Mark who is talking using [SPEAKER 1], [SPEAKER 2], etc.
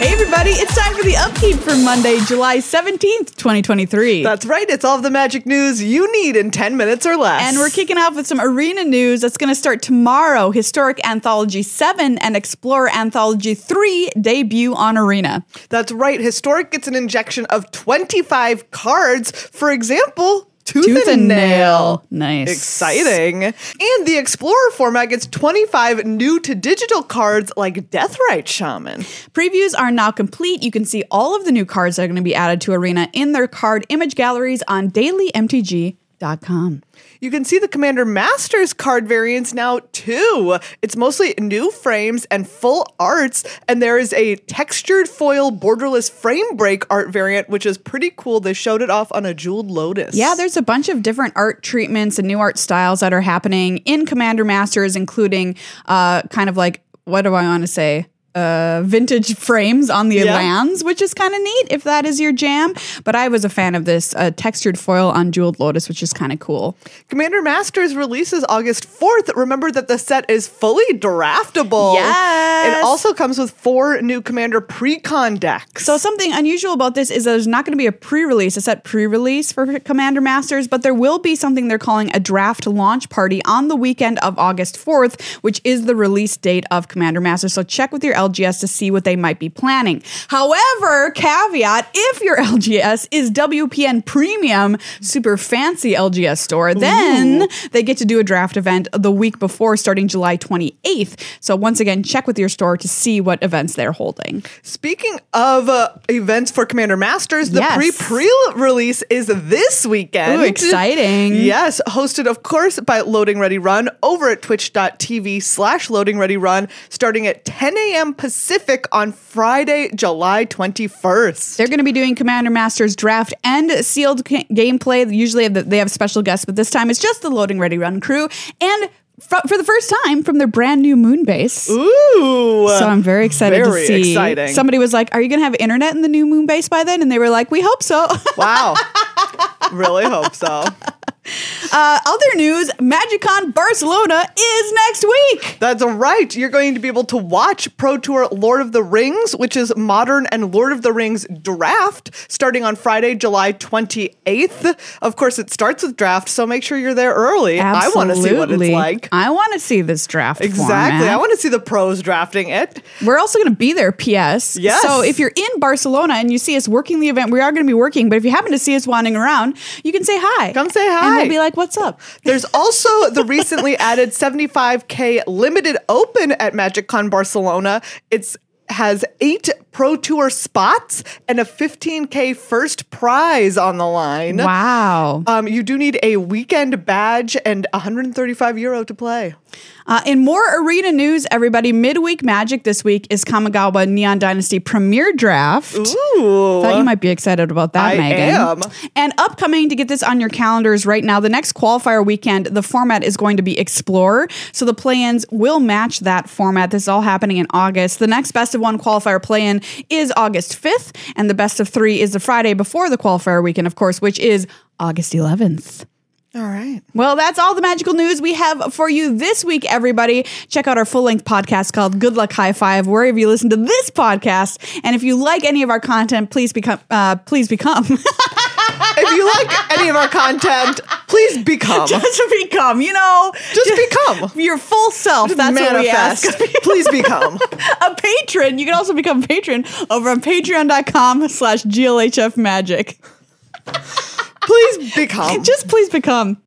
[SPEAKER 1] everybody. It's time for the upkeep for Monday, July 17th, 2023.
[SPEAKER 2] That's right. It's all of the magic news you need in 10 minutes or less.
[SPEAKER 1] and we're kicking off with some arena news that's going to start tomorrow. Historic Anthology 7 and Explorer Anthology 3 debut on Arena.
[SPEAKER 2] That's right. Historic gets an injection of 25 cards. For example, Tooth,
[SPEAKER 1] Tooth
[SPEAKER 2] and,
[SPEAKER 1] and
[SPEAKER 2] Nail.
[SPEAKER 1] Nail. Nice.
[SPEAKER 2] Exciting. And the Explorer format gets 25 new to digital cards like Deathrite Shaman.
[SPEAKER 1] Previews are now complete. You can see all of the new cards that are going to be added to Arena in their card image galleries on dailymtg.com.
[SPEAKER 2] You can see the Commander Masters card variants now too. It's mostly new frames and full arts, and there is a textured foil borderless frame break art variant, which is pretty cool. They showed it off on a jeweled lotus.
[SPEAKER 1] Yeah, there's a bunch of different art treatments and new art styles that are happening in Commander Masters, including uh, kind of like, what do I want to say? Uh, vintage frames on the
[SPEAKER 2] Yeah.
[SPEAKER 1] lands, which is kind of neat if that is your jam. But I was a fan of this uh, textured foil on Jeweled Lotus, which is kind of cool.
[SPEAKER 2] Commander Masters releases August 4th. Remember that the set is fully draftable.
[SPEAKER 1] Yes.
[SPEAKER 2] It also comes with four new Commander pre-con decks.
[SPEAKER 1] So something unusual about this is that there's not going to be a pre-release, a set pre-release for Commander Masters, but there will be something they're calling a draft launch party on the weekend of August 4th, which is the release date of Commander Masters. So check with your LGS to see what they might be planning. However, caveat, if your LGS is WPN Premium, super fancy LGS store, then they get to do a draft event the week before starting July 28th. So once again, check with your store to see what events they're holding.
[SPEAKER 2] Speaking of uh, events for Commander Masters, the
[SPEAKER 1] Yes.
[SPEAKER 2] pre pre release is this weekend.
[SPEAKER 1] Ooh, exciting.
[SPEAKER 2] Yes, hosted, of course, by Loading Ready Run over at twitch.tv slash loading ready run, starting at 10 a.m. Pacific on Friday, July 21st.
[SPEAKER 1] They're going to be doing Commander Masters draft and sealed ca- gameplay. Usually they have special guests, but this time it's just the Loading Ready Run crew. And for the first time from their brand new moon base.
[SPEAKER 2] Ooh.
[SPEAKER 1] So I'm very excited
[SPEAKER 2] Very
[SPEAKER 1] to see.
[SPEAKER 2] exciting.
[SPEAKER 1] Somebody was like, "Are you going to have internet in the new moon base by then?" And they were like, "We hope so."
[SPEAKER 2] Wow. really hope so.
[SPEAKER 1] Uh, other news: MagicCon Barcelona is next week.
[SPEAKER 2] That's right. You're going to be able to watch Pro Tour Lord of the Rings, which is modern and Lord of the Rings draft, starting on Friday, July 28th. Of course, it starts with draft, so make sure you're there early. Absolutely. I want to see what it's like.
[SPEAKER 1] I want to see this draft.
[SPEAKER 2] Exactly.
[SPEAKER 1] format.
[SPEAKER 2] I want to see the pros drafting it.
[SPEAKER 1] We're also going to be there, PS.
[SPEAKER 2] Yes.
[SPEAKER 1] So if you're in Barcelona and you see us working the event, we are going to be working. But if you happen to see us wandering around, you can say hi.
[SPEAKER 2] Come say
[SPEAKER 1] And
[SPEAKER 2] hi.
[SPEAKER 1] we'll be like, what's up?
[SPEAKER 2] There's also the recently added 75k limited open at MagicCon Barcelona. It's has eight Pro Tour spots and a 15k first prize on the line.
[SPEAKER 1] Wow.
[SPEAKER 2] Um, you do need a weekend badge and 135 euro to play.
[SPEAKER 1] Uh, in more arena news, everybody, midweek magic this week is Kamigawa Neon Dynasty Premier Draft.
[SPEAKER 2] Ooh.
[SPEAKER 1] Thought you might be excited about that,
[SPEAKER 2] I
[SPEAKER 1] Megan.
[SPEAKER 2] am.
[SPEAKER 1] And upcoming to get this on your calendars right now, the next qualifier weekend, the format is going to be Explorer. So the play-ins will match that format. This is all happening in August. The next best of one qualifier play-in is August 5th, and the best of three is the Friday before the qualifier weekend, of course, which is August 11th.
[SPEAKER 2] All right.
[SPEAKER 1] Well, that's all the magical news we have for you this week, everybody. Check out our full length podcast called Good Luck High Five, wherever you listen to this podcast. And if you like any of our content, please become, uh, please become,
[SPEAKER 2] If you like any of our content, please become.
[SPEAKER 1] just become, you know,
[SPEAKER 2] Just become.
[SPEAKER 1] your full self. That's what we ask.
[SPEAKER 2] Manifest. Please become.
[SPEAKER 1] a patron. You can also become a patron over on patreon.com slash GLHF magic.
[SPEAKER 2] Please become.
[SPEAKER 1] Just please become.